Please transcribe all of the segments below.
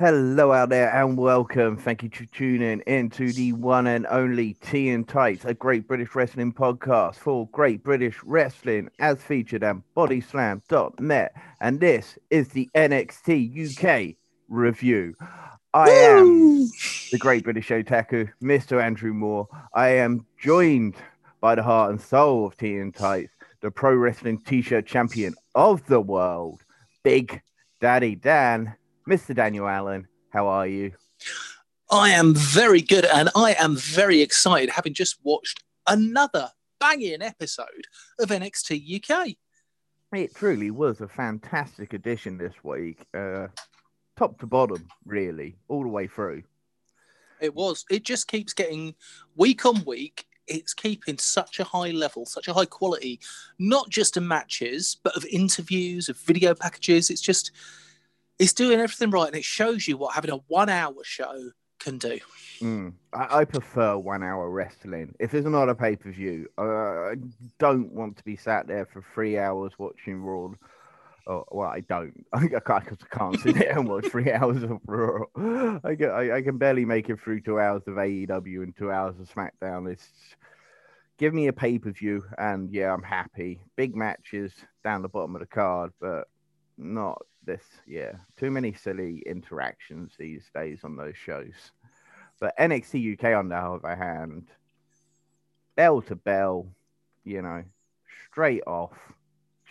Hello out there and welcome. Thank you for tuning in to the one and only Tea and Tights, a great British wrestling podcast for great British wrestling as featured on bodyslam.net. And this is the NXT UK review. I am the great British otaku, Mr. Andrew Moore. I am joined by the heart and soul of Tea and Tights, the pro wrestling t shirt champion of the world, Big Daddy Dan. Mr. Daniel Allen, how are you? I am very good and I am very excited having just watched another banging episode of NXT UK. It truly was a fantastic edition this week, uh, top to bottom, really, all the way through. It was. It just keeps getting week on week. It's keeping such a high level, such a high quality, not just of matches, but of interviews, of video packages. It's just it's doing everything right, and it shows you what having a one-hour show can do. Mm. I, I, prefer one-hour wrestling. If there's not a pay-per-view, uh, I don't want to be sat there for three hours watching Raw. Oh, well, I don't. I can't, I can't sit there and watch three hours of Raw. I can, I, I, can barely make it through two hours of AEW and two hours of SmackDown. It's give me a pay per view, and yeah, I'm happy. Big matches down the bottom of the card, but not this. Yeah, too many silly interactions these days on those shows. But NXT UK, on the other hand, bell to bell, you know, straight off,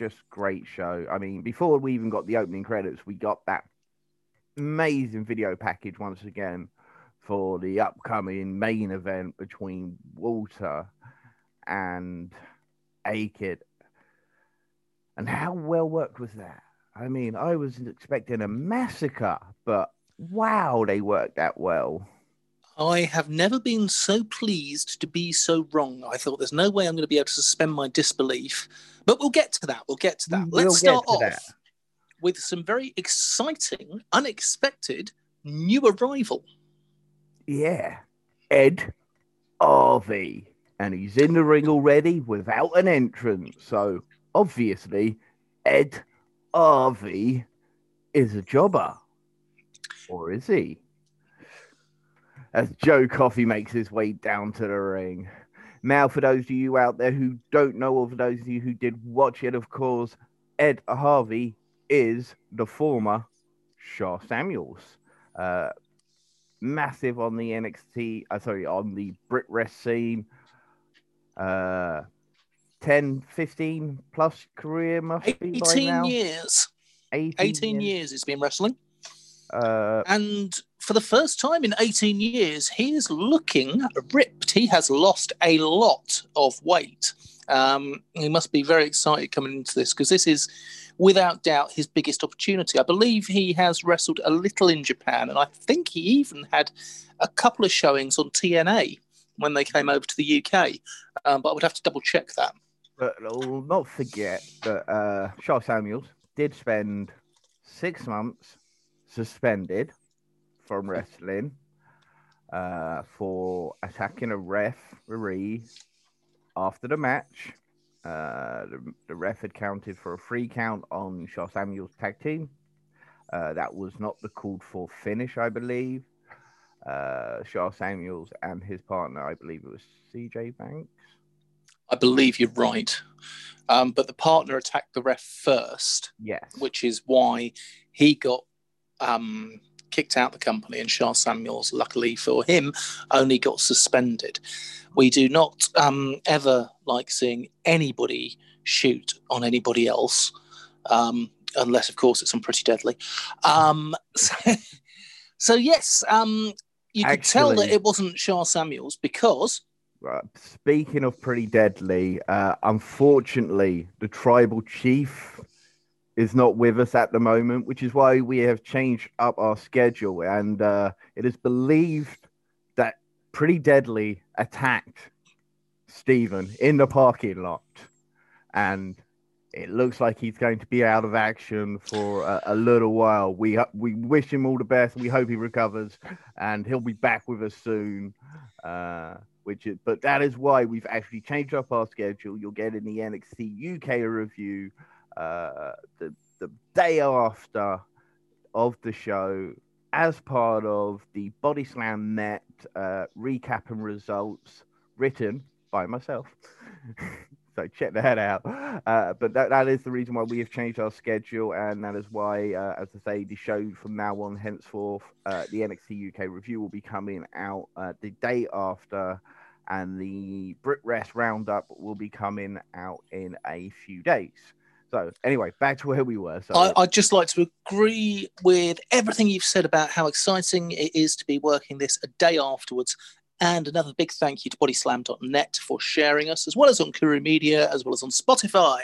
just great show. I mean, before we even got the opening credits, we got that amazing video package once again for the upcoming main event between Walter and A-Kid. And how well worked was that? I mean, I was expecting a massacre, but wow, they worked that well. I have never been so pleased to be so wrong. I thought there's no way I'm going to be able to suspend my disbelief, but we'll get to that. We'll get to that. Mm, we'll Let's start off that. with some very exciting, unexpected new arrival. Yeah, Ed Harvey. And he's in the ring already without an entrance. So obviously, Ed Harvey is a jobber. Or is he? As Joe Coffey makes his way down to the ring. Now, for those of you out there who don't know, or for those of you who did watch it, of course, Ed Harvey is the former Sha Samuels. Uh, massive on the NXT, uh, sorry, on the Brit Rest scene. Uh, 10, 15 plus career must 18 be by now. years. 18, 18 years. years it's been wrestling. Uh, and for the first time in 18 years, he is looking ripped. He has lost a lot of weight. Um, he must be very excited coming into this because this is, without doubt, his biggest opportunity. I believe he has wrestled a little in Japan, and I think he even had a couple of showings on TNA when they came over to the UK. Um, but I would have to double check that. But we'll not forget that uh, Sha Samuels did spend six months suspended from wrestling uh, for attacking a referee after the match. Uh, the, the, ref had counted for a free count on Sha Samuels' tag team. Uh, that was not the called for finish, I believe. Uh, Sha Samuels and his partner, I believe it was CJ Banks, I believe you're right. Um, but the partner attacked the ref first. Yes. Which is why he got um, kicked out the company, and Sha Samuels, luckily for him, only got suspended. We do not um, ever like seeing anybody shoot on anybody else, um, unless, of course, it's on Pretty Deadly. Um, so, so, yes, um, you could Actually, tell that it wasn't Sha Samuels because uh, speaking of pretty deadly, uh, unfortunately, the tribal chief is not with us at the moment, which is why we have changed up our schedule. And uh, it is believed that pretty deadly attacked Stephen in the parking lot, and it looks like he's going to be out of action for a, a little while. We we wish him all the best. We hope he recovers, and he'll be back with us soon. Uh, which is, but that is why we've actually changed up our schedule. You'll get in the NXT UK review uh, the the day after of the show as part of the Body Slam Net uh, recap and results written by myself. so check that out. Uh, but that, that is the reason why we have changed our schedule, and that is why, uh, as I say, the show from now on, henceforth, uh, the NXT UK review will be coming out uh, the day after, and the Brit Rest Roundup will be coming out in a few days. So anyway, back to where we were. So I, would just like to agree with everything you've said about how exciting it is to be working this a day afterwards. And another big thank you to bodyslam.net for sharing us, as well as on Kuru Media, as well as on Spotify.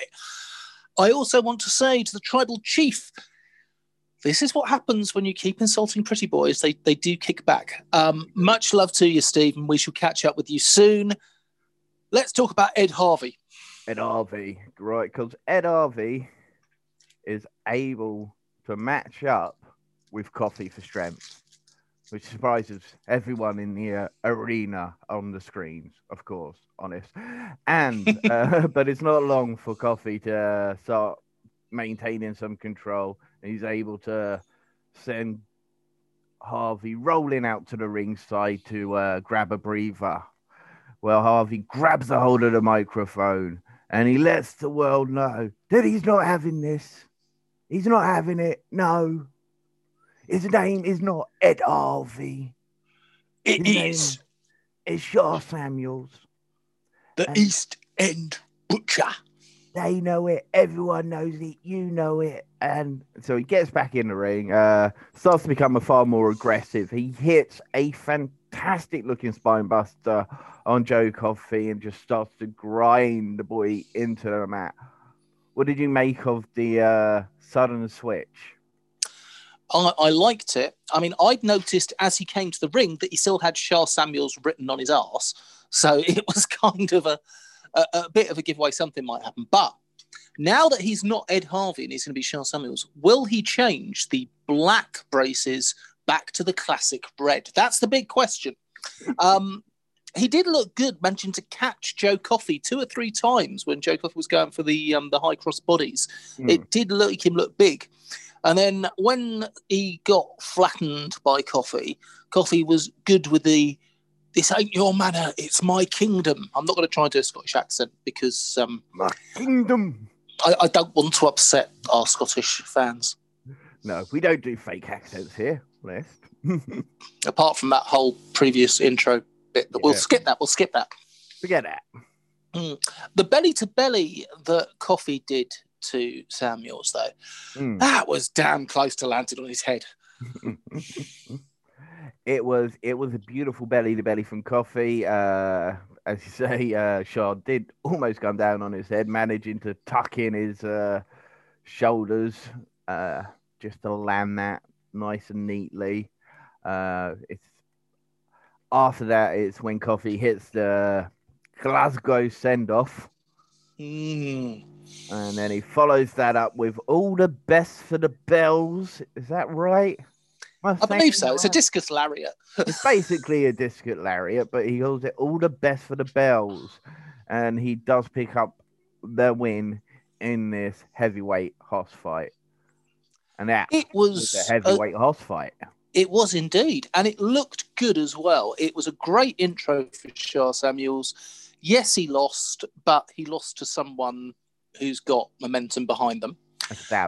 I also want to say to the tribal chief, this is what happens when you keep insulting pretty boys. They, they do kick back. Um, much love to you, Stephen. We shall catch up with you soon. Let's talk about Ed Harvey. Ed Harvey, right? Because Ed Harvey is able to match up with Coffey for Strength, which surprises everyone in the uh, arena on the screens, of course, honest. And, uh, but it's not long for Coffey to start maintaining some control. He's able to send Harvey rolling out to the ringside to uh, grab a breather. Well, Harvey grabs a hold of the microphone and he lets the world know that he's not having this. He's not having it. No. His name is not Ed Harvey. It His is. It's Sha Samuels. The and East End Butcher. They know it. Everyone knows it. You know it. And so he gets back in the ring, uh, starts to become a far more aggressive. He hits a fantastic looking spine buster on Joe Coffey and just starts to grind the boy into the mat. What did you make of the uh, sudden switch? I, I, liked it. I mean, I'd noticed as he came to the ring that he still had Sha Samuels written on his ass. So it was kind of a, a, a bit of a giveaway. Something might happen. But now that he's not Ed Harvey and he's going to be Sha Samuels, will he change the black braces back to the classic bread? That's the big question. Um, he did look good, managing to catch Joe Coffey two or three times when Joe Coffey was going for the um, the high cross bodies. Mm. It did look him look big. And then when he got flattened by Coffey, Coffey was good with the "This ain't your manor, it's my kingdom." I'm not going to try and do a Scottish accent because um, my kingdom. I, I don't want to upset our Scottish fans. No, we don't do fake accents here, List. Apart from that whole previous intro bit, yeah. we'll skip that. We'll skip that. Forget that. Mm. The belly to belly that Coffey did to Samuels, though, mm. that was damn close to landing on his head. it was it was a beautiful belly to belly from Coffey. Uh, as you say, uh, Sha did almost come down on his head, managing to tuck in his uh, shoulders uh, just to land that nice and neatly. Uh, it's after that, it's when Coffey hits the Glasgow send off. Mm. And then he follows that up with all the best for the bells. Is that right? I, I believe so. Right? It's a discus lariat. it's basically a discus lariat, but he calls it all the best for the bells. And he does pick up the win in this heavyweight hoss fight. And that it was, was a heavyweight a, hoss fight. It was indeed, and it looked good as well. It was a great intro for Sha Samuels. Yes, he lost, but he lost to someone who's got momentum behind them.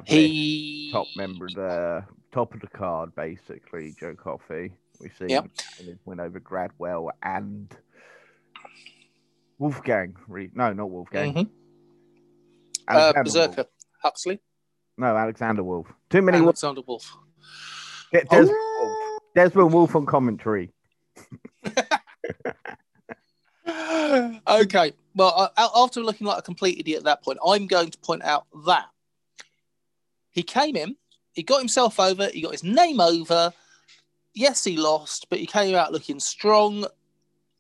He top member, of the top of the card, basically. Joe Coffey. We see yep. him win over Gradwell and Wolfgang. No, not Wolfgang. Mm-hmm. Uh, Berserker Wolf. Huxley. No, Alexander Wolfe. Too many. Alexander Wolfe. Wolf. Des- oh. Desmond Wolfe on commentary. okay. Well, uh, after looking like a complete idiot at that point, I'm going to point out that he came in, he got himself over, he got his name over. Yes, he lost, but he came out looking strong.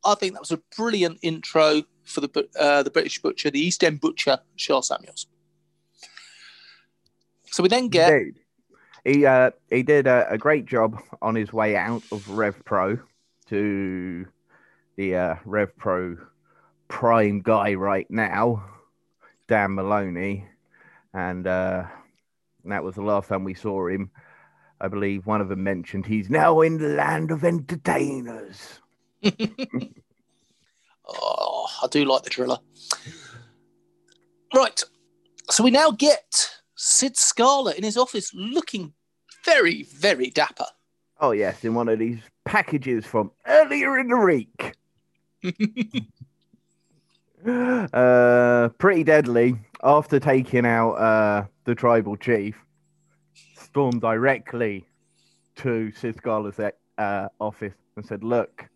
I think that was a brilliant intro for the uh, the British Butcher, the East End Butcher, Sha Samuels. So we then get Indeed. He uh, he did a, a, great job on his way out of Rev Pro to the uh, Rev Pro prime guy right now, Dan Moloney, and uh, that was the last time we saw him. I believe one of them mentioned he's now in the land of entertainers. oh, I do like the driller. Right. So we now get Sid Scala in his office looking very, very dapper. Oh, yes, in one of these packages from earlier in the week. uh, pretty deadly after taking out uh, the tribal chief stormed directly to Sid Scala's uh, office and said, Look,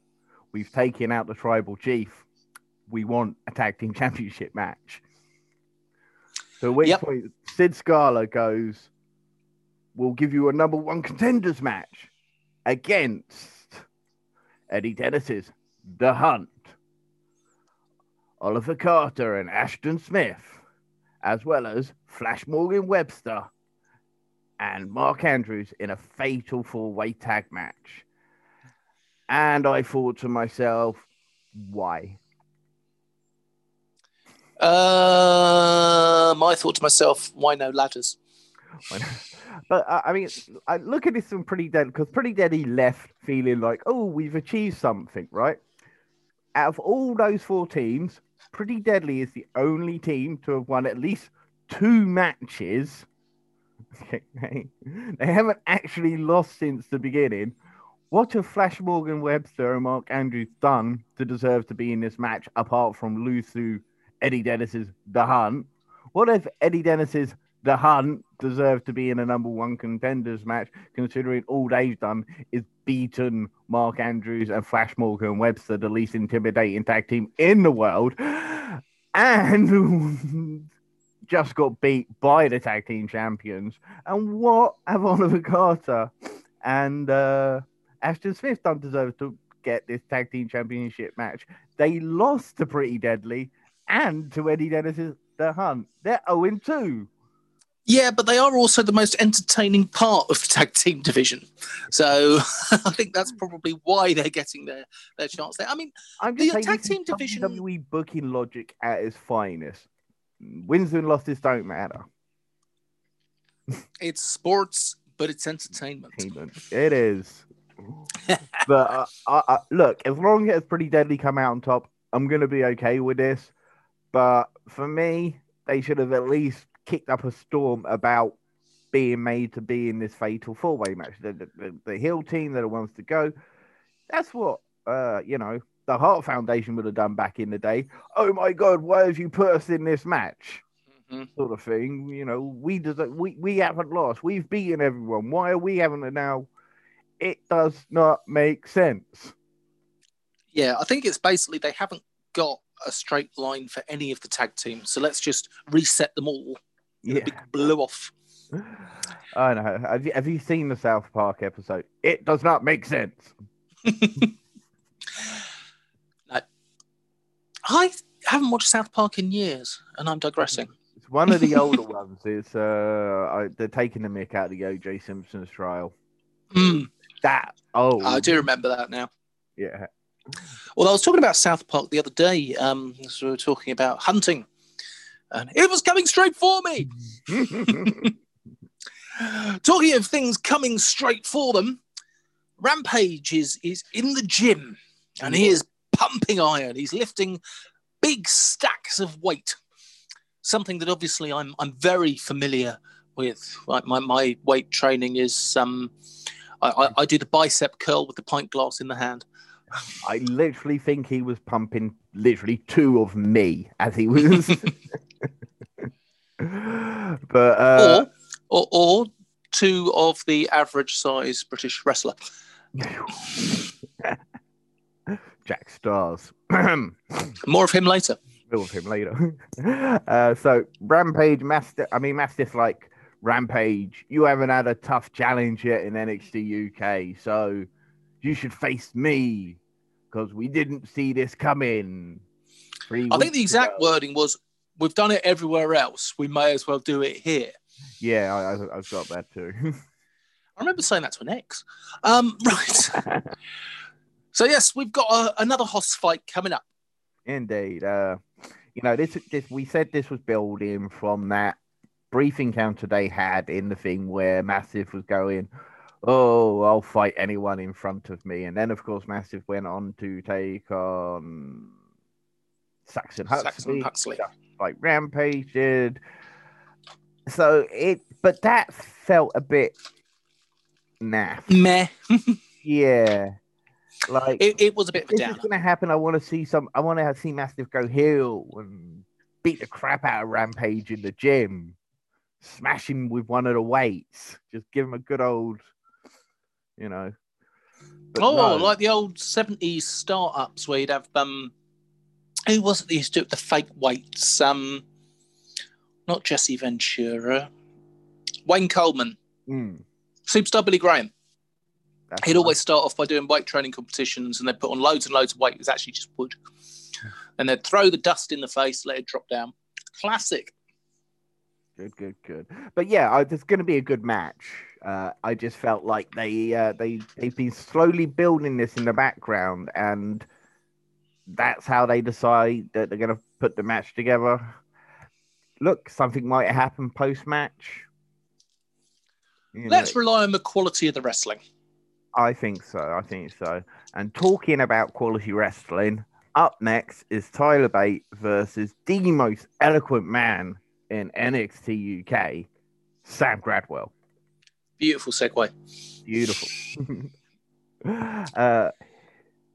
we've taken out the tribal chief. We want a tag team championship match. So at which yep. point Sid Scala goes, We'll give you a number one contenders match against Eddie Dennis's The Hunt, Oliver Carter and Ashton Smith, as well as Flash Morgan Webster and Mark Andrews in a fatal four way tag match. And I thought to myself, why? Um, I thought to myself, why no ladders? but uh, I mean, I look at this from Pretty Dead because Pretty Dead he left feeling like, oh, we've achieved something, right? Out of all those four teams, Pretty Deadly is the only team to have won at least two matches they haven't actually lost since the beginning. What have Flash Morgan Webster and Mark Andrews done to deserve to be in this match apart from lose Eddie Dennis's The Hunt? What if Eddie Dennis's The Hunt deserved to be in a number one contenders match, considering all they've done is beaten Mark Andrews and Flash Morgan Webster, the least intimidating tag team in the world? And just got beat by the tag team champions. And what have Oliver Carter and uh, Ashton Smith done deserve to get this tag team championship match? They lost to Pretty Deadly and to Eddie Dennis's The Hunt. They're 0 2. Yeah, but they are also the most entertaining part of the tag team division. So I think that's probably why they're getting their, their chance there. I mean, I'm the tag team division. WWE booking logic at its finest wins and losses don't matter. It's sports, but it's entertainment. It is. but uh, I, I, look, as long as Pretty Deadly come out on top, I'm going to be okay with this. But for me, they should have at least kicked up a storm about being made to be in this fatal four way match. The, the, the, heel team that wants to go. That's what, uh, you know, the Hart Foundation would have done back in the day. Oh my God, why have you put us in this match? Mm-hmm. Sort of thing. You know, we deserve, we we haven't lost. We've beaten everyone. Why are we having it now? It does not make sense. Yeah, I think it's basically they haven't got a straight line for any of the tag teams. So let's just reset them all. Yeah. big blow off. I know. Have you, have you seen the South Park episode? It does not make sense. I haven't watched South Park in years, and I'm digressing. It's one of the older ones. It's uh, I, they're taking the mick out of the O.J. Simpson's trial. Mm. That oh, I do remember that now. Yeah. Well, I was talking about South Park the other day. Um, so we were talking about hunting, and it was coming straight for me. talking of things coming straight for them, Rampage is is in the gym, and he is pumping iron. He's lifting big stacks of weight. Something that obviously I'm I'm very familiar with. Like my, my weight training is um I, I, I do the bicep curl with the pint glass in the hand. I literally think he was pumping literally two of me as he was. but uh... or, or or two of the average size British wrestler. Jack Starz. More of him later. More of him later. uh, so Rampage, Master. I mean, Mastiff like Rampage. You haven't had a tough challenge yet in NXT UK, so you should face me because we didn't see this coming. I think the exact ago. wording was, "We've done it everywhere else. We may as well do it here." Yeah, I, have got that too. I remember saying that to an ex. Um, right. So yes, we've got a, another hoss fight coming up. Indeed. Uh, you know, this, this we said this was building from that brief encounter they had in the thing where Mastiff was going, oh, I'll fight anyone in front of me. And then, of course, Mastiff went on to take on Saxon Huxley, Saxon Huxley. like Rampage did. So it, but that felt a bit naff. Meh. yeah. Like it, it was a bit of a This is going to happen. I want to see some. I want to see Mastiff go heel and beat the crap out of Rampage in the gym, smash him with one of the weights, just give him a good old, you know. But oh, no. like the old seventies startups where you'd have um, who was it that used to do the fake weights? Um, not Jesse Ventura, Wayne Coleman, mm. Superstar Billy Graham. That's He'd nice. always start off by doing weight training competitions and they'd put on loads and loads of weight. It was actually just wood. and they'd throw the dust in the face, let it drop down. Classic. Good, good, good. But yeah, it's going to be a good match. Uh, I just felt like they uh, they they've been slowly building this in the background, and that's how they decide that they're going to put the match together. Look, something might happen post match. Let's know, rely on the quality of the wrestling. I think so. I think so. And talking about quality wrestling, up next is Tyler Bate versus the most eloquent man in NXT UK, Sam Gradwell. Beautiful segue. Beautiful. uh,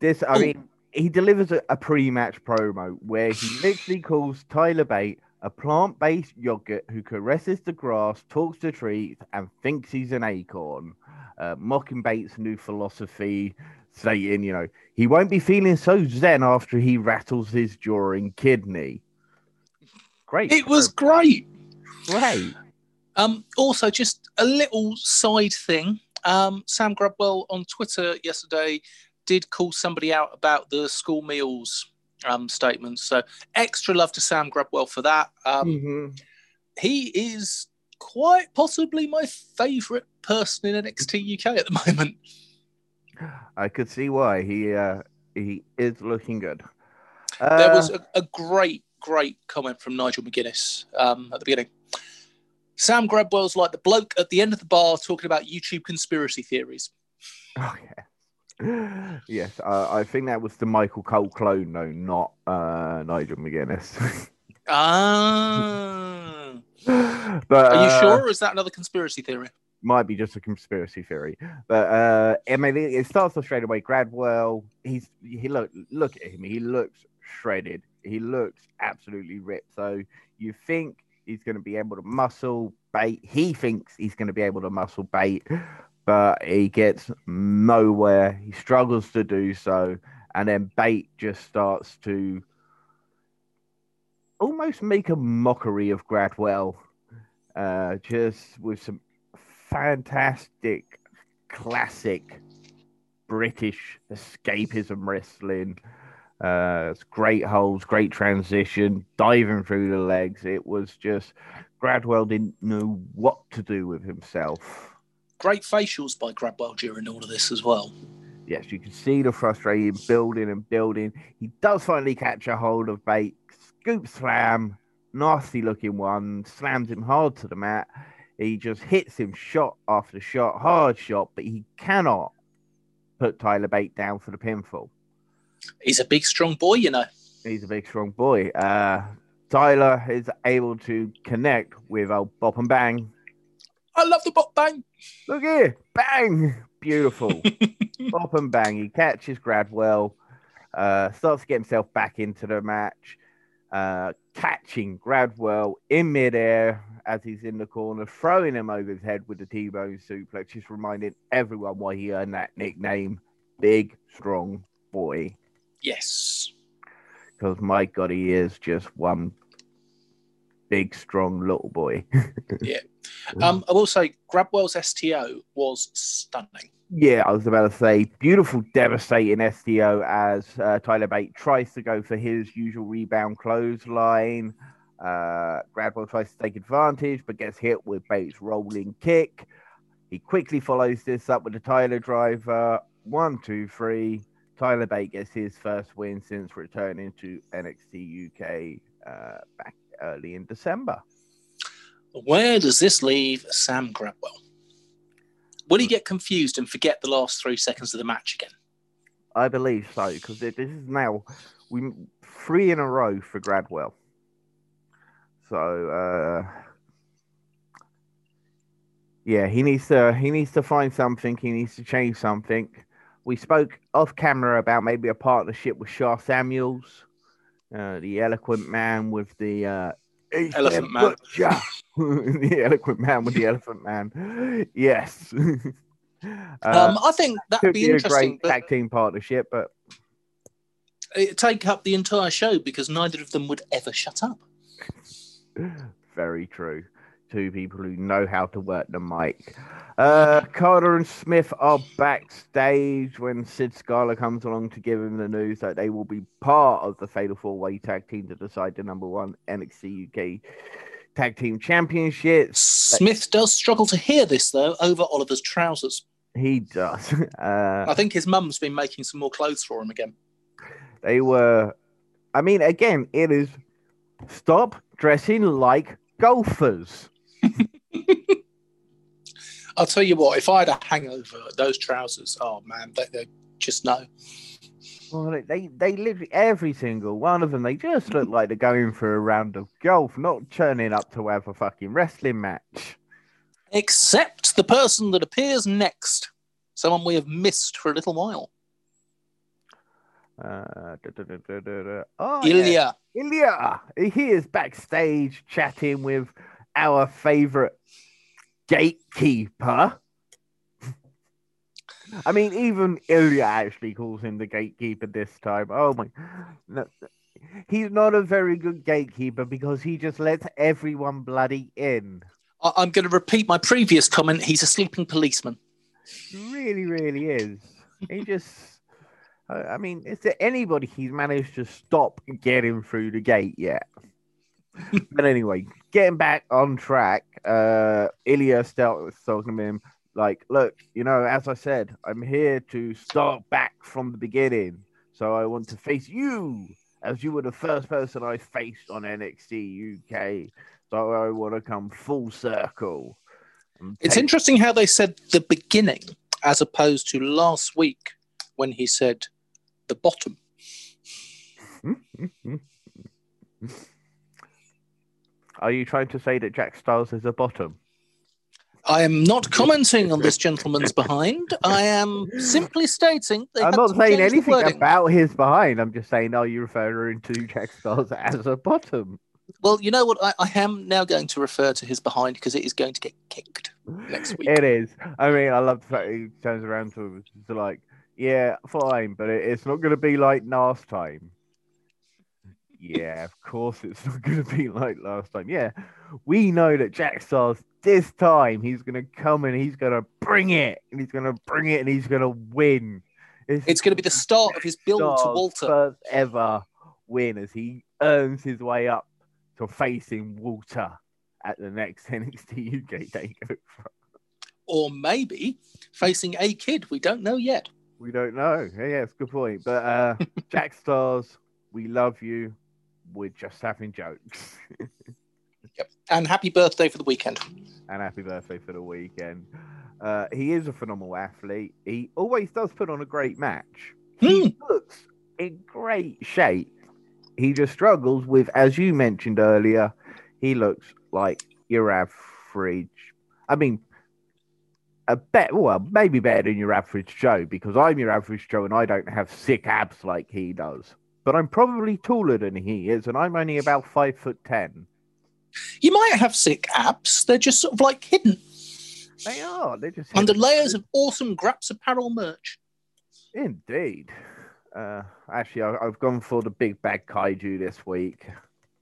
this, I mean, he delivers a, a pre-match promo where he literally calls Tyler Bate a plant-based yogurt who caresses the grass, talks to trees, and thinks he's an acorn uh, mocking Bate's new philosophy, saying, you know, he won't be feeling so zen after he rattles his jaw and kidney. Great. It was great. Great. Um, also, just a little side thing. Um, Sam Gradwell on Twitter yesterday did call somebody out about the school meals um, statements. So extra love to Sam Gradwell for that. Um, mm-hmm. He is quite possibly my favourite person in NXT UK at the moment. I could see why he uh, he is looking good. Uh, there was a, a, great, great comment from Nigel McGuinness um, at the beginning. Sam Gradwell's like the bloke at the end of the bar talking about YouTube conspiracy theories. Oh yeah. Yes, uh, I think that was the Michael Cole clone, though, not uh, Nigel McGuinness. ah. but are you uh, sure? Or is that another conspiracy theory? Might be just a conspiracy theory, but uh, I mean, it starts off straight away. Gradwell, he's he look look at him. He looks shredded. He looks absolutely ripped. So you think he's going to be able to muscle Bate? He thinks he's going to be able to muscle Bate, but he gets nowhere. He struggles to do so, and then Bate just starts to almost make a mockery of Gradwell, uh, just with some fantastic, classic British escapism wrestling. Uh, it's great holds, great transition, diving through the legs. It was just Gradwell didn't know what to do with himself. Great facials by Gradwell during all of this as well. Yes, you can see the frustration building and building. He does finally catch a hold of Bate scoop slam, nasty looking one, slams him hard to the mat. He just hits him shot after shot, hard shot, but he cannot put Tyler Bate down for the pinfall. He's a big, strong boy, you know. He's a big, strong boy. Uh, Tyler is able to connect with old Bop and Bang. I love the Bop Bang. Look here, bang, beautiful. Bop and Bang. He catches Gradwell, uh, starts to get himself back into the match uh, catching Gradwell in midair as he's in the corner, throwing him over his head with the T-bone suplex, just reminding everyone why he earned that nickname, Big Strong Boy. Yes. Because my God, he is just one big, strong little boy. yeah. Um, I will say, Gradwell's STO was stunning. Yeah, I was about to say, beautiful, devastating STO as uh, Tyler Bate tries to go for his usual rebound clothesline. Uh, Gradwell tries to take advantage, but gets hit with Bate's rolling kick. He quickly follows this up with a Tyler driver. One, two, three. Tyler Bate gets his first win since returning to NXT UK uh, back early in December. Where does this leave Sam Gradwell? Will he get confused and forget the last three seconds of the match again? I believe so because this is now we three in a row for Gradwell. So uh, yeah, he needs to he needs to find something. He needs to change something. We spoke off camera about maybe a partnership with Sha Samuels, uh, the eloquent man with the uh, elephant man. the eloquent man with the elephant man. Yes. Uh, um, I think that'd be, be interesting. A great tag team partnership, but it take up the entire show because neither of them would ever shut up. Very true. Two people who know how to work the mic. Uh, Carter and Smith are backstage when Sid Scala comes along to give him the news that they will be part of the Fatal Four Way Tag Team to decide the number one NXT UK Tag Team Championship. Smith does struggle to hear this though over Oliver's trousers. He does. Uh, I think his mum's been making some more clothes for him again. They were. I mean, again, it is stop dressing like golfers. I'll tell you what, if I had a hangover, those trousers, oh man, they, they just no. Well, they, they literally, every single one of them, they just look like they're going for a round of golf, not turning up to have a fucking wrestling match. Except the person that appears next, someone we have missed for a little while. Uh, da, da, da, oh, Ilja. Yeah. Ilja. He is backstage chatting with our favorite gatekeeper. I mean, even Ilja actually calls him the gatekeeper this time. Oh my. No, he's not a very good gatekeeper because he just lets everyone bloody in. I'm going to repeat my previous comment. He's a sleeping policeman. really, really is. He just. I mean, is there anybody he's managed to stop getting through the gate yet? But anyway, getting back on track, uh, Ilja starts talking to him like, look, you know, as I said, I'm here to start back from the beginning. So I want to face you as you were the first person I faced on NXT UK. So I want to come full circle. It's interesting how they said the beginning as opposed to last week when he said the bottom. Are you trying to say that Jack Styles is a bottom? I am not commenting on this gentleman's behind. I am simply stating. I'm not saying anything about his behind. I'm just saying, are you referring to Jack Styles as a bottom? Well, you know what? I, I am now going to refer to his behind because it is going to get kicked next week. It is. I mean, I love the fact he turns around to him to like, yeah, fine, but it, it's not going to be like last time yeah, of course it's not going to be like last time. Yeah, we know that Jack Starz this time he's going to come and he's going to bring it and he's going to bring it and he's going to win. It's, it's going to be the start of his build to Walter. First ever win as he earns his way up to facing Walter at the next NXT UK takeover. Or maybe facing a kid. We don't know yet. We don't know. Yeah, it's a good point. But uh, Jack Starz, we love you we're just having jokes. yep. And happy birthday for the weekend. And happy birthday for the weekend. Uh, he is a phenomenal athlete. He always does put on a great match. He hmm. looks in great shape. He just struggles with, as you mentioned earlier, he looks like your average. I mean, a bet well, maybe better than your average Joe because I'm your average Joe and I don't have sick abs like he does but I'm probably taller than he is, and I'm only about five foot ten. You might have sick abs; they're just sort of like hidden. They are. They're just under layers of awesome Graps apparel merch. Indeed. Uh, actually, I, have gone for the big bag kaiju this week.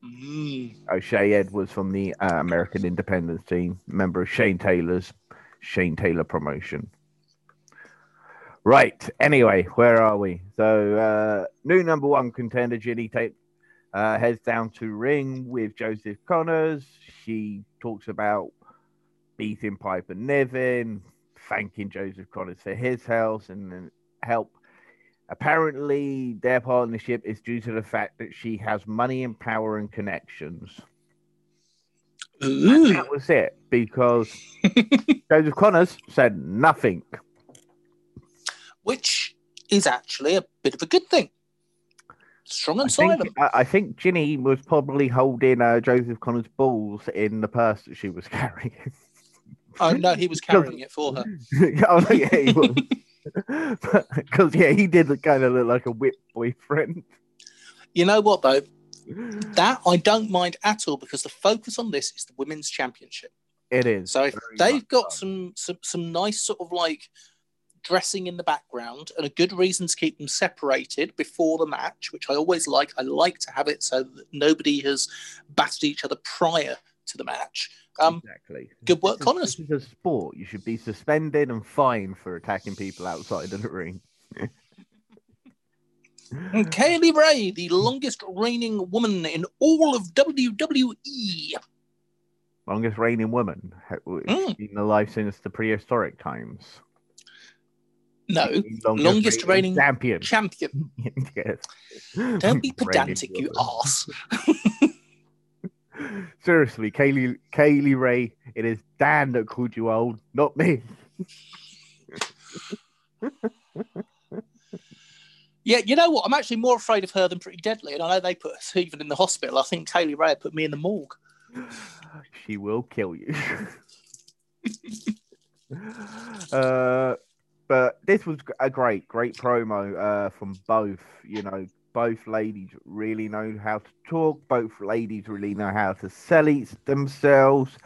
Mm. O'Shea Edwards from the uh, American Independence team, member of Shane Taylor's Shane Taylor promotion. Right. Anyway, where are we? So, uh, new number one contender, Jinny Tape, uh, heads down to ring with Joseph Conners. She talks about beating Piper Niven, thanking Joseph Conners for his help and help. Apparently, their partnership is due to the fact that she has money and power and connections. that was it because Joseph Conners said nothing. Which is actually a bit of a good thing. Strong and I silent. Think, I think Jinny was probably holding uh, Joseph Conners' balls in the purse that she was carrying. Oh no, he was carrying it for her. oh, yeah, he was. Because yeah, he did kind of look like a whip boyfriend. You know what though? That I don't mind at all because the focus on this is the women's championship. It is. So if they've got some, some some nice sort of like dressing in the background and a good reason to keep them separated before the match, which I always like. I like to have it so that nobody has battered each other prior to the match. Um, exactly. Good work, Connor. This is a sport. You should be suspended and fined for attacking people outside of the ring. and Kay Ray, the longest reigning woman in all of WWE. Longest reigning woman. Mm. Been alive since the prehistoric times. No, longest, longest reigning, reigning champion. Champion. yes. Don't be pedantic, you ass. Seriously, Kay Lee, Kay Lee Ray, it is Dan that called you old, not me. yeah, you know what? I'm actually more afraid of her than Pretty Deadly, and I know they put us even in the hospital. I think Kay Lee Ray put me in the morgue. She will kill you. uh, but this was a great, great promo uh, from both. You know, both ladies really know how to talk. Both ladies really know how to sell each themselves.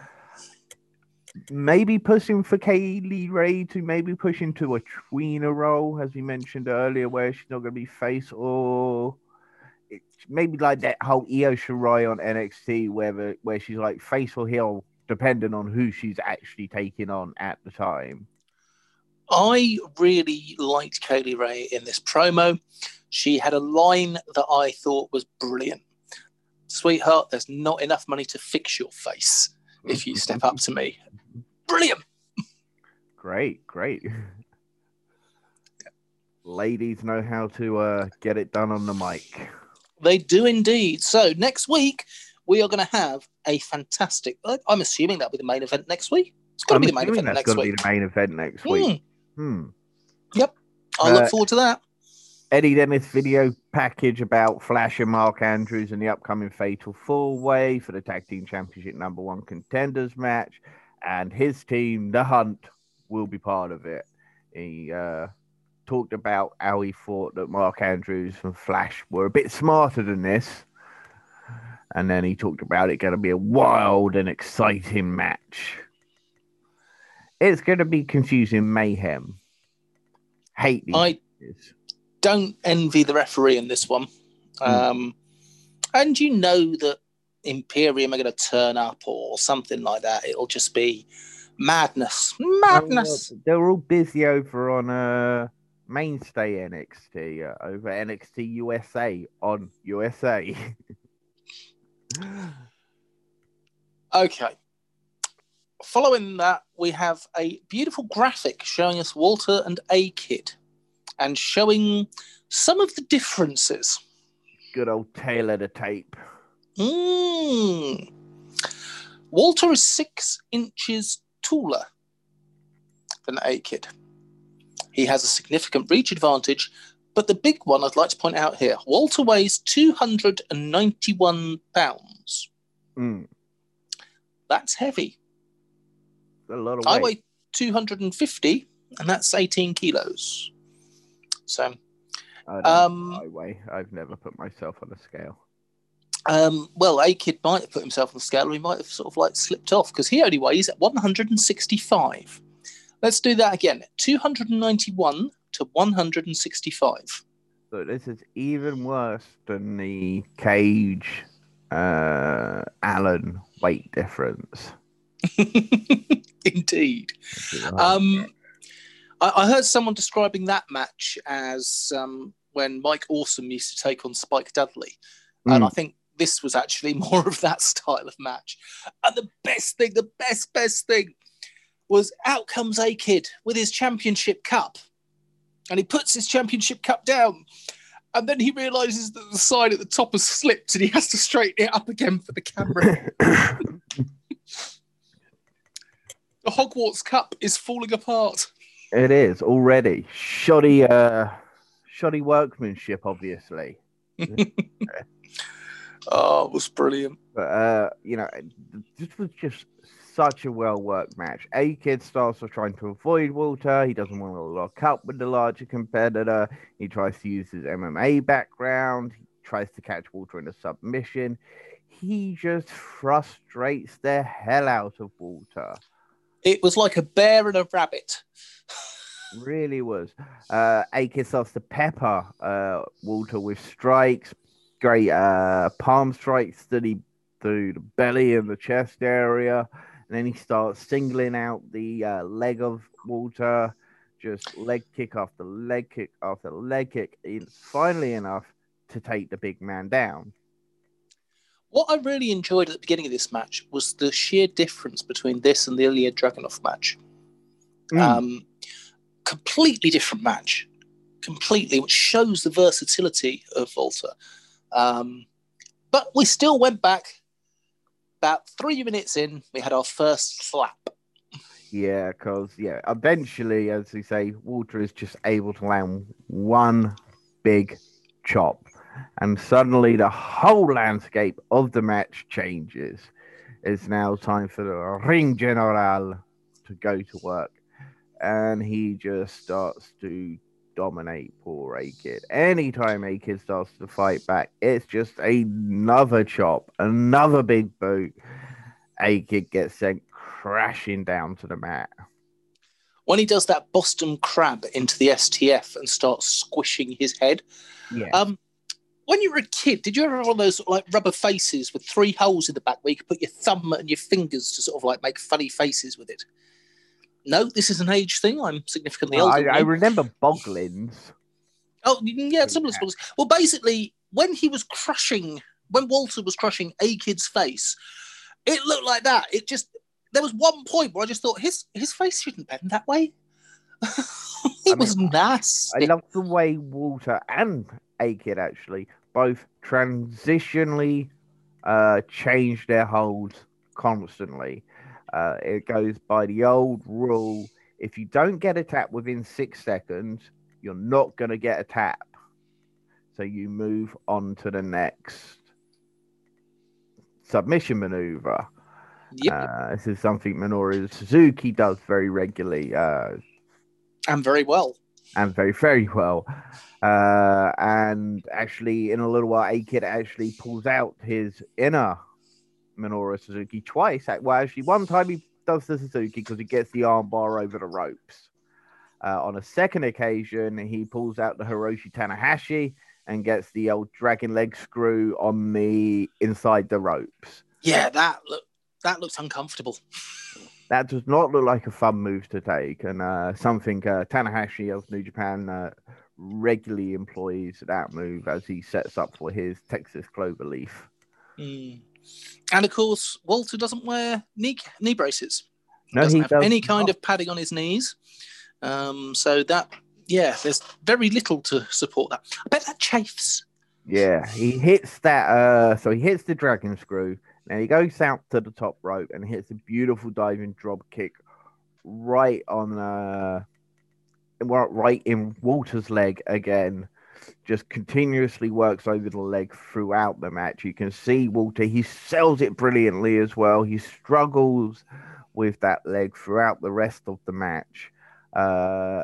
Maybe pushing for Kay Lee Ray to maybe push into a tweener role, as we mentioned earlier, where she's not going to be face or it's maybe like that whole Io Shirai on NXT, where where she's like face or heel, depending on who she's actually taking on at the time. I really liked Kay Lee Ray in this promo. She had a line that I thought was brilliant. Sweetheart, there's not enough money to fix your face if you step up to me. Brilliant. Great, great. Ladies know how to uh, get it done on the mic. They do indeed. So next week we are going to have a fantastic. I'm assuming that'll be the main event next week. It's going to be the main event next week. Be the main event next week. Hmm. Yep. I uh, look forward to that. Eddie Dennis video package about Flash and Mark Andrews and the upcoming Fatal Four Way for the Tag Team Championship number one contenders match. And his team, The Hunt, will be part of it. He uh, talked about how he thought that Mark Andrews and Flash were a bit smarter than this. And then he talked about it going to be a wild and exciting match. It's going to be confusing mayhem. Hate these. I don't envy the referee in this one. Mm. Um, and you know that Imperium are going to turn up or something like that. It'll just be madness. Madness. they're all busy over on uh, mainstay NXT, uh, over NXT USA on USA. okay. Following that, we have a beautiful graphic showing us Walter and A Kid and showing some of the differences. Good old tail of the tape. Mm. Walter is six inches taller than A Kid. He has a significant reach advantage, but the big one I'd like to point out here Walter weighs 291 pounds. Mm. That's heavy a lot of weight. I weigh 250, and that's 18 kilos. So, um, I weigh. I've never put myself on a scale. Um, well, A Kid might have put himself on the scale, or he might have sort of like slipped off because he only weighs 165. Let's do that again 291 to 165. So this is even worse than the Cage uh, Allen weight difference. Indeed. Um, I, I, heard someone describing that match as um, when Mike Awesome used to take on Spike Dudley. Mm. And I think this was actually more of that style of match. And the best thing, the best, best thing was out comes A Kid with his championship cup. And he puts his championship cup down. And then he realizes that the sign at the top has slipped and he has to straighten it up again for the camera. The Hogwarts Cup is falling apart. It is already shoddy, uh, shoddy workmanship, obviously. oh, it was brilliant. But uh, you know, this was just such a well worked match. A Kid starts off trying to avoid Walter. He doesn't want to lock up with the larger competitor. He tries to use his MMA background. He tries to catch Walter in a submission. He just frustrates the hell out of Walter. It was like a bear and a rabbit. really was. Uh, A Kid starts to pepper uh, Walter with strikes, great uh, palm strikes that he through the belly and the chest area. And then he starts singling out the uh, leg of Walter, just leg kick after leg kick after leg kick. Finally enough to take the big man down. What I really enjoyed at the beginning of this match was the sheer difference between this and the Ilja Dragunov match. Mm. Um, completely different match, completely, which shows the versatility of Walter. Um, but we still went back about three minutes in, we had our first slap. Yeah, because yeah, eventually, as we say, Walter is just able to land one big chop, and suddenly the whole landscape of the match changes. It's now time for the ring general to go to work, and he just starts to dominate poor A-Kid. Anytime A-Kid starts to fight back, it's just another chop, another big boot. A-Kid gets sent crashing down to the mat. When he does that Boston crab into the STF and starts squishing his head. Yeah. Um, when you were a kid, did you ever have one of those like rubber faces with three holes in the back where you could put your thumb and your fingers to sort of like make funny faces with it? no, this is an age thing. I'm significantly older. I, I remember Boglins. Oh, yeah, similar yeah. Well, basically, when he was crushing, when Walter was crushing A Kid's face, it looked like that. It just there was one point where I just thought his his face shouldn't bend that way. it I was mean, nasty. I love the way Walter and A Kid actually both transitionally uh, changed their holds constantly. Uh, it goes by the old rule if you don't get a tap within six seconds, you're not going to get a tap. So you move on to the next submission maneuver. Yep. Uh, this is something Minoru Suzuki does very regularly. Uh, and very well. And very, very well. Uh, and actually, in a little while, A Kid actually pulls out his inner Minoru Suzuki twice. Well, actually, one time he does the Suzuki because he gets the armbar over the ropes. Uh, on a second occasion, he pulls out the Hiroshi Tanahashi and gets the old dragon leg screw on the inside the ropes. Yeah, that look that looks uncomfortable. That does not look like a fun move to take, and uh, something uh, Tanahashi of New Japan uh, regularly employs that move as he sets up for his Texas Cloverleaf. Mm. And of course, Walter doesn't wear knee knee braces. No, doesn't he have does any kind of padding on his knees. Um, so that, yeah, there's very little to support that. I bet that chafes. Yeah, he hits that. Uh, so he hits the dragon screw. Now he goes out to the top rope and hits a beautiful diving drop kick right on, uh, right in Walter's leg again just continuously works over the leg throughout the match. You can see Walter, he sells it brilliantly as well. He struggles with that leg throughout the rest of the match. Uh,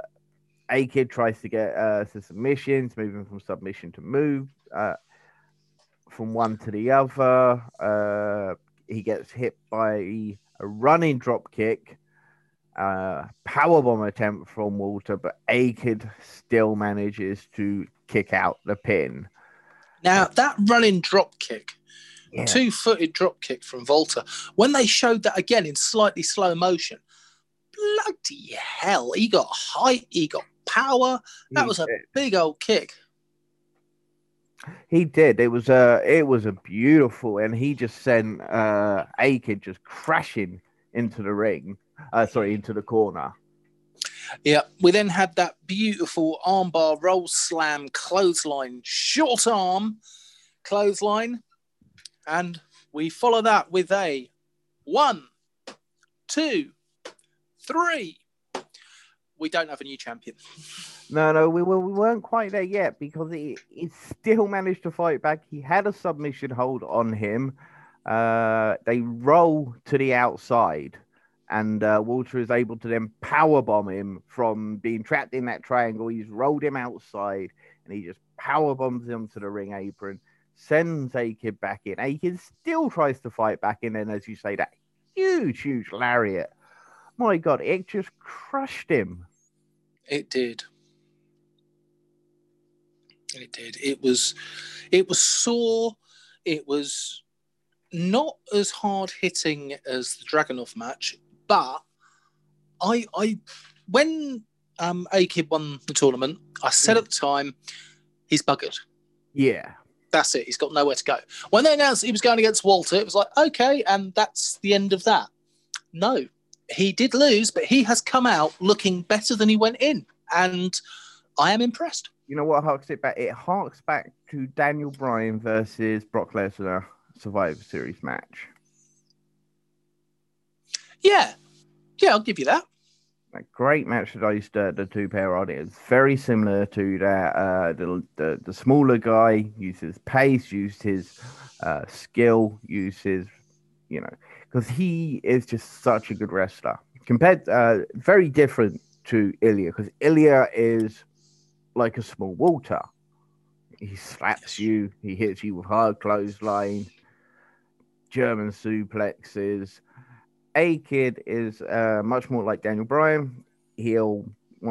A Kid tries to get uh, to submissions, moving from submission to move uh, from one to the other. Uh, he gets hit by a running drop kick uh, powerbomb attempt from Walter, but A Kid still manages to kick out the pin. Now that running drop kick, yeah. two-footed drop kick from Walter, when they showed that again in slightly slow motion, bloody hell, he got height, he got power. That was a big old kick. He did. It was a it was a beautiful, and he just sent uh A Kid just crashing into the ring uh, sorry, into the corner. Yeah, we then had that beautiful armbar roll slam clothesline, short arm clothesline, and we follow that with a one, two, three. We don't have a new champion. No, no, we, we weren't quite there yet because he, he still managed to fight back. He had a submission hold on him. Uh, they roll to the outside, and uh, Walter is able to then power bomb him from being trapped in that triangle. He's rolled him outside, and he just power bombs him to the ring apron, sends A Kid back in. A Kid still tries to fight back in, and as you say, that huge, huge lariat. My God, it just crushed him. It did. It did. It was, it was sore. It was not as hard hitting as the Dragunov match, but I, I, when um, A Kid won the tournament, I said mm. at the time, he's buggered. Yeah. That's it. He's got nowhere to go. When they announced he was going against Walter, it was like, okay, and that's the end of that. No, he did lose, but he has come out looking better than he went in. And I am impressed. You know what harks it back? It harks back to Daniel Bryan versus Brock Lesnar Survivor Series match. Yeah. Yeah, I'll give you that. A great match that I used to, the two pair on. It's very similar to that. Uh, the, the the smaller guy uses pace, used his uh, skill, uses you know because he is just such a good wrestler. Compared, uh, very different to Ilja because Ilja is like a small Walter. He slaps you, he hits you with hard clothesline, German suplexes. A Kid is uh, much more like Daniel Bryan. He'll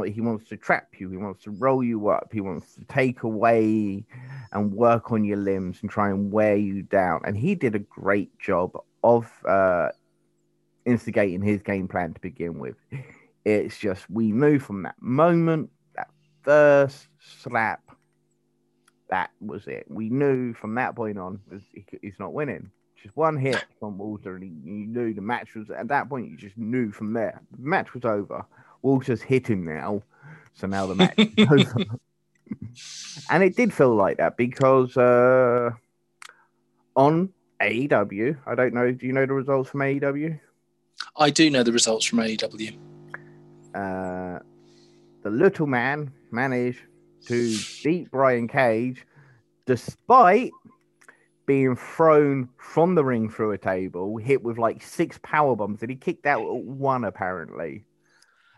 he wants to trap you. He wants to roll you up. He wants to take away and work on your limbs and try and wear you down. And he did a great job of uh, instigating his game plan to begin with. It's just we knew from that moment, that first slap, that was it. We knew from that point on he's not winning. Just one hit from Walter, and he, you knew the match was at that point. You just knew from there the match was over. Walter's hit him now, so now the match is over. and it did feel like that because uh, on AEW, I don't know. Do you know the results from AEW? I do know the results from AEW. Uh, the little man managed to beat Brian Cage despite being thrown from the ring through a table, hit with like six power bombs, and he kicked out one apparently.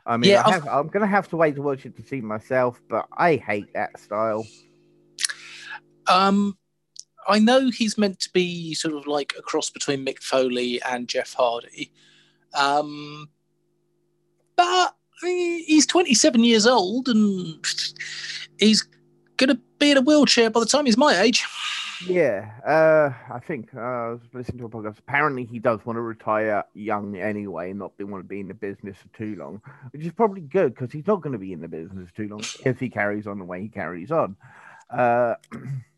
I mean, yeah, I have, I'm going to have to wait to watch it to see myself, but I hate that style. Um, I know he's meant to be sort of like a cross between Mick Foley and Jeff Hardy, um, but he's 27 years old and he's going to be in a wheelchair by the time he's my age. Yeah, uh, I think uh, I was listening to a podcast. Apparently, he does want to retire young anyway, and not be, want to be in the business for too long, which is probably good because he's not going to be in the business too long if he carries on the way he carries on. Uh,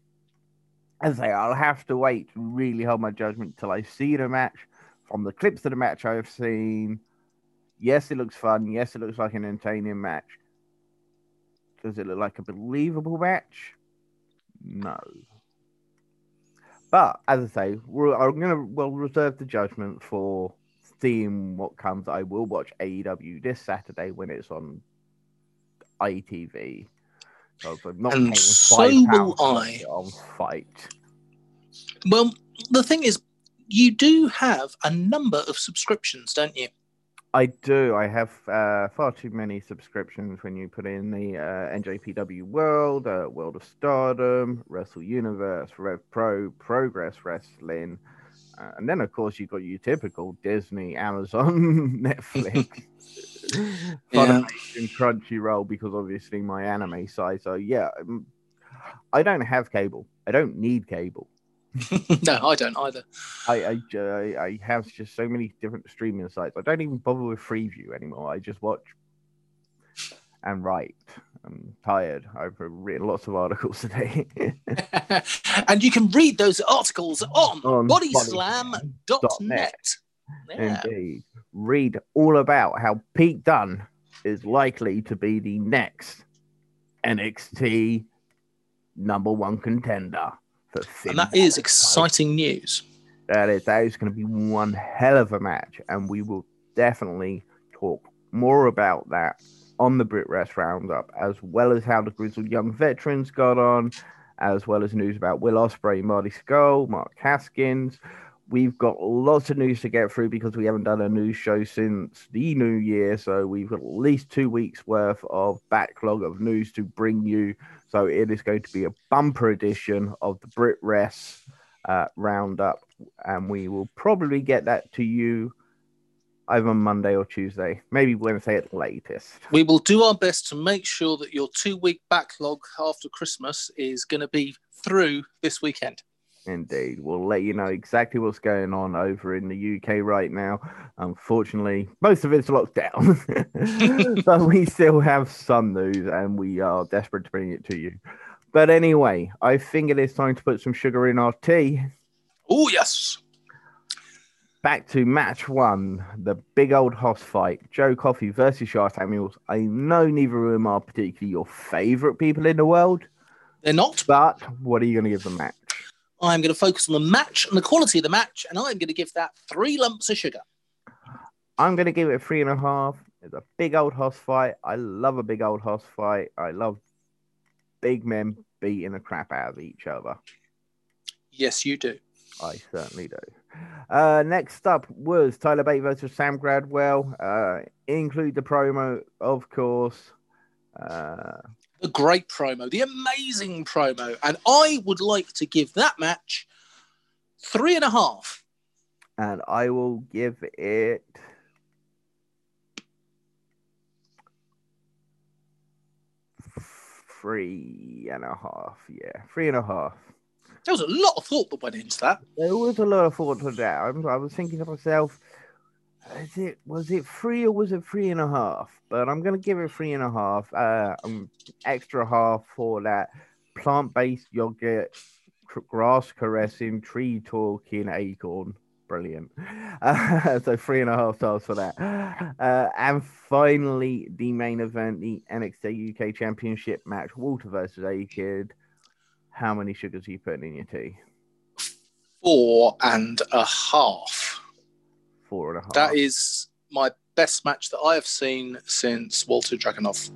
as I say, I'll have to wait to really hold my judgment till I see the match. From the clips of the match I've seen, yes, it looks fun. Yes, it looks like an entertaining match. Does it look like a believable match? No. But as I say, I'm gonna well reserve the judgment for seeing what comes. I will watch AEW this Saturday when it's on ITV. So I'm not and so will I. On FITE. Well, the thing is, you do have a number of subscriptions, don't you? I do. I have uh, far too many subscriptions when you put in the uh, NJPW World, uh, World of Stardom, Wrestle Universe, Rev Pro, Progress Wrestling. Uh, and then, of course, you've got your typical Disney, Amazon, Netflix, Funimation, Crunchyroll, because obviously my anime side. So, yeah, um, I don't have cable. I don't need cable. no, I don't either. I, I, I have just so many different streaming sites. I don't even bother with Freeview anymore. I just watch and write. I'm tired. I've written lots of articles today. and you can read those articles on, on bodyslam.net. Yeah. Indeed. Read all about how Pete Dunne is likely to be the next NXT number one contender For Finn and that is exciting news. That is that is going to be one hell of a match, and we will definitely talk more about that on the BritWres Roundup, as well as how the Grizzled Young Veterans got on, as well as news about Will Ospreay, Marty Scurll, Mark Haskins. We've got lots of news to get through because we haven't done a news show since the new year. So we've got at least two weeks worth of backlog of news to bring you. So it is going to be a bumper edition of the BritWres uh, Roundup. And we will probably get that to you either on Monday or Tuesday, maybe Wednesday at the latest. We will do our best to make sure that your two week backlog after Christmas is going to be through this weekend. Indeed. We'll let you know exactly what's going on over in the UK right now. Unfortunately, most of it's locked down, but we still have some news and we are desperate to bring it to you. But anyway, I think it is time to put some sugar in our tea. Oh, yes back to match one, the big old hoss fight, Joe Coffey versus Sha Samuels. I know neither of them are particularly your favorite people in the world. They're not. But what are you going to give the match? I'm going to focus on the match and the quality of the match, and I'm going to give that three lumps of sugar. I'm going to give it three and a half. It's a big old hoss fight. I love a big old hoss fight. I love big men beating the crap out of each other. Yes, you do. I certainly do. Uh, next up was Tyler Bate versus Sam Gradwell. Uh, include the promo, of course. Uh, the great promo, the amazing promo. And I would like to give that match three and a half. And I will give it. Three and a half. Yeah, three and a half. There was a lot of thought that went into that. There was a lot of thought to that. I, I was thinking to myself, is it was it three or was it three and a half? But I'm gonna give it three and a half. Uh, um, extra half for that plant-based yogurt, grass caressing, tree talking acorn. Brilliant. Uh, so three and a half stars for that. Uh, and finally, the main event, the NXT UK Championship match, Walter versus A Kid how many sugars are you putting in your tea? Four and a half. Four and a half. That is my best match that I have seen since Walter Dragunov.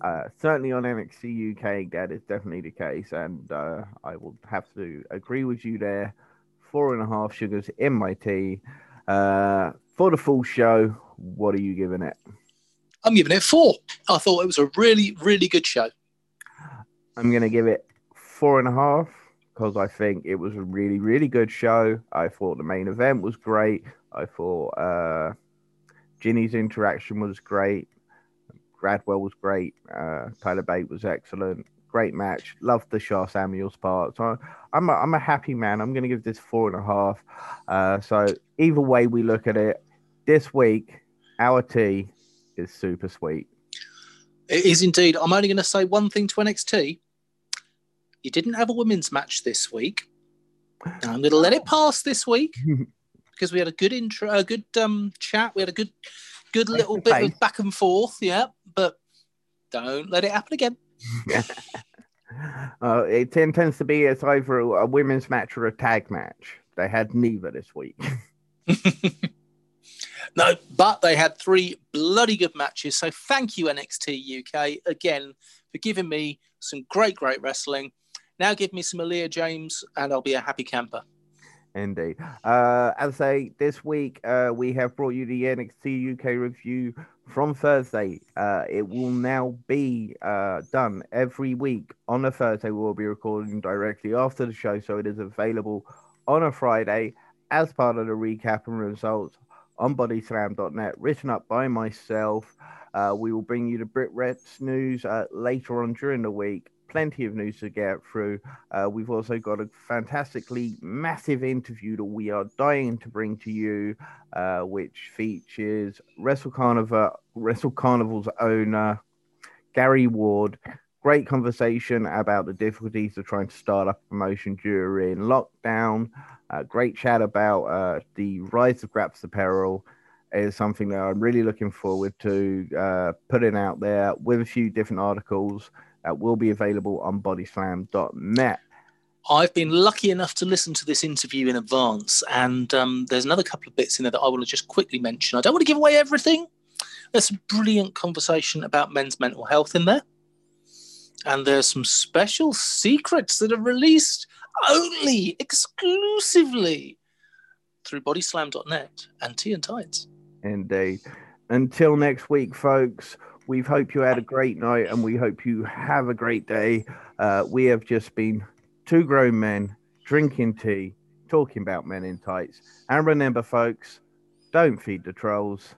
Uh, certainly on NXT UK, that is definitely the case, and uh, I will have to agree with you there. Four and a half sugars in my tea. Uh, for the full show, what are you giving it? I'm giving it four. I thought it was a really, really good show. I'm going to give it four and a half because I think it was a really, really good show. I thought the main event was great. I thought uh, Jinny's interaction was great. Gradwell was great. Uh, Tyler Bate was excellent. Great match. Loved the Sha Samuels part. So I'm a, I'm a happy man. I'm going to give this four and a half. Uh, so either way we look at it, this week our tea is super sweet. It is indeed. I'm only going to say one thing to NXT you didn't have a women's match this week. I'm going to let it pass this week because we had a good intro, a good um, chat. We had a good, good little bit of back and forth. Yeah, but don't let it happen again. uh, it tends to be it's either a women's match or a tag match. They had neither this week. no, but they had three bloody good matches. So thank you, NXT UK, again for giving me some great, great wrestling. Now give me some Aleah James, and I'll be a happy camper. Indeed. Uh, as I say, this week uh, we have brought you the NXT UK review from Thursday. Uh, it will now be uh, done every week on a Thursday. We'll be recording directly after the show, so it is available on a Friday as part of the recap and results on bodyslam.net, written up by myself. Uh, we will bring you the BritWres news uh, later on during the week plenty of news to get through. Uh, we've also got a fantastically massive interview that we are dying to bring to you, uh, which features Wrestle Carnival, Wrestle Carnival's owner, Gary Ward. Great conversation about the difficulties of trying to start up a promotion during lockdown. Uh, great chat about uh, the rise of Graps Apparel is something that I'm really looking forward to uh, putting out there with a few different articles that will be available on bodyslam.net. I've been lucky enough to listen to this interview in advance, and um, there's another couple of bits in there that I want to just quickly mention. I don't want to give away everything. There's some brilliant conversation about men's mental health in there, and there's some special secrets that are released only exclusively through bodyslam.net and Tea and Tights. Indeed. Until next week, folks, we hope you had a great night and we hope you have a great day. Uh, we have just been two grown men drinking tea, talking about men in tights. And remember, folks, don't feed the trolls.